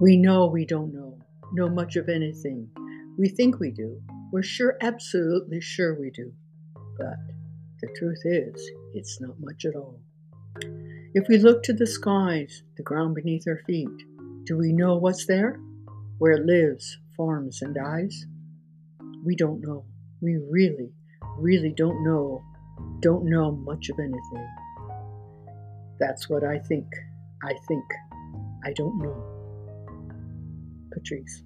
We know we don't know, know much of anything. We think we do. We're sure, absolutely sure we do. But the truth is, it's not much at all. If we look to the skies, the ground beneath our feet, do we know what's there? Where it lives, forms, and dies? We don't know. We really, really don't know, don't know much of anything. That's what I think. I think. I don't know. Patrice.